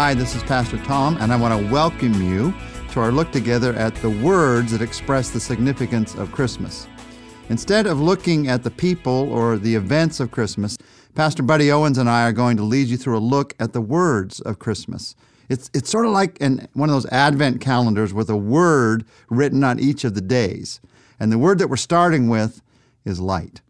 Hi, this is Pastor Tom, and I want to welcome you to our look together at the words that express the significance of Christmas. Instead of looking at the people or the events of Christmas, Pastor Buddy Owens and I are going to lead you through a look at the words of Christmas. It's, it's sort of like in one of those Advent calendars with a word written on each of the days. And the word that we're starting with is light.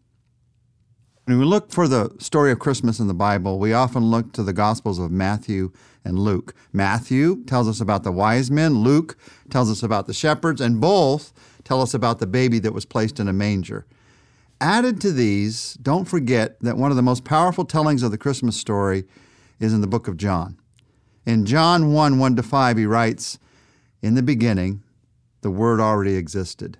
When we look for the story of Christmas in the Bible, we often look to the Gospels of Matthew and Luke. Matthew tells us about the wise men, Luke tells us about the shepherds, and both tell us about the baby that was placed in a manger. Added to these, don't forget that one of the most powerful tellings of the Christmas story is in the book of John. In John 1 1 to 5, he writes, In the beginning, the Word already existed.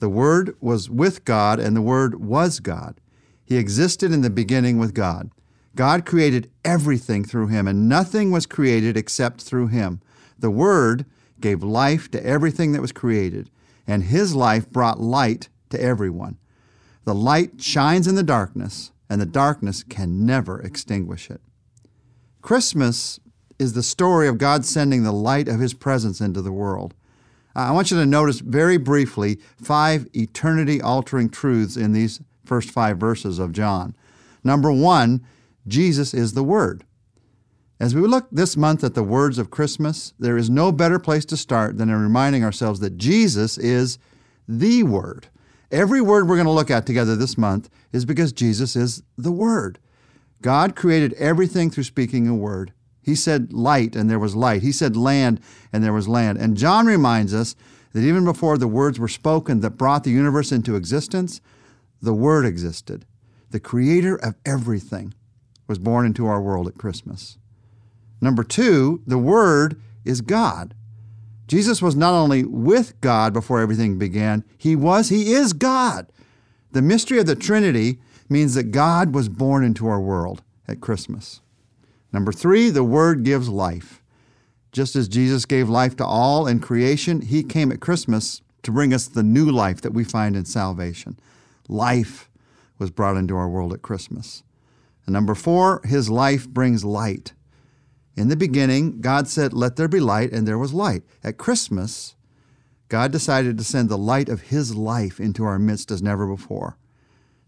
The Word was with God, and the Word was God. He existed in the beginning with God. God created everything through him, and nothing was created except through him. The Word gave life to everything that was created and his life brought light to everyone. The light shines in the darkness, and the darkness can never extinguish it. Christmas is the story of God sending the light of his presence into the world. I want you to notice very briefly five eternity altering truths in these first five verses of John. Number one, Jesus is the Word. As we look this month at the words of Christmas, there is no better place to start than in reminding ourselves that Jesus is the Word. Every word we're going to look at together this month is because Jesus is the Word. God created everything through speaking a word. He said light, and there was light. He said land, and there was land. And John reminds us that even before the words were spoken that brought the universe into existence, the Word existed. The Creator of everything was born into our world at Christmas. Number two, the Word is God. Jesus was not only with God before everything began, he was, he is God. The mystery of the Trinity means that God was born into our world at Christmas. Number three, the Word gives life. Just as Jesus gave life to all in creation, he came at Christmas to bring us the new life that we find in salvation. Life was brought into our world at Christmas. And number four, his life brings light. In the beginning, God said, Let there be light, and there was light. At Christmas, God decided to send the light of His life into our midst as never before.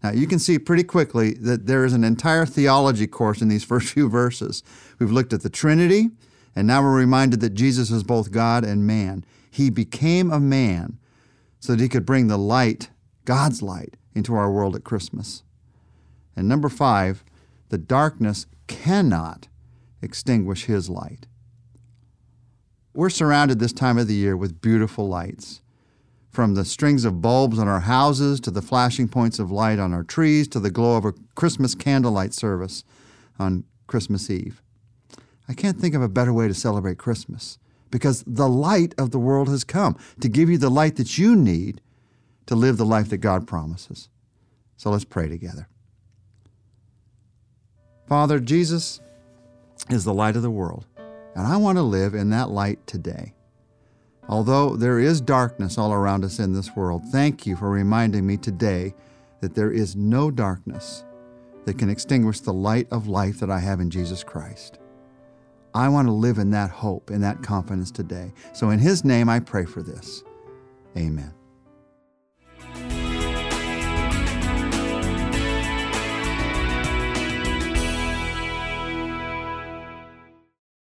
Now, you can see pretty quickly that there is an entire theology course in these first few verses. We've looked at the Trinity, and now we're reminded that Jesus is both God and man. He became a man so that he could bring the light, God's light, into our world at Christmas. And number five, the darkness cannot extinguish his light. We're surrounded this time of the year with beautiful lights. From the strings of bulbs on our houses to the flashing points of light on our trees to the glow of a Christmas candlelight service on Christmas Eve. I can't think of a better way to celebrate Christmas because the light of the world has come to give you the light that you need to live the life that God promises. So let's pray together. Father, Jesus, is the light of the world, and I want to live in that light today. Although there is darkness all around us in this world, thank you for reminding me today that there is no darkness that can extinguish the light of life that I have in Jesus Christ. I want to live in that hope, in that confidence today. So, in His name, I pray for this. Amen.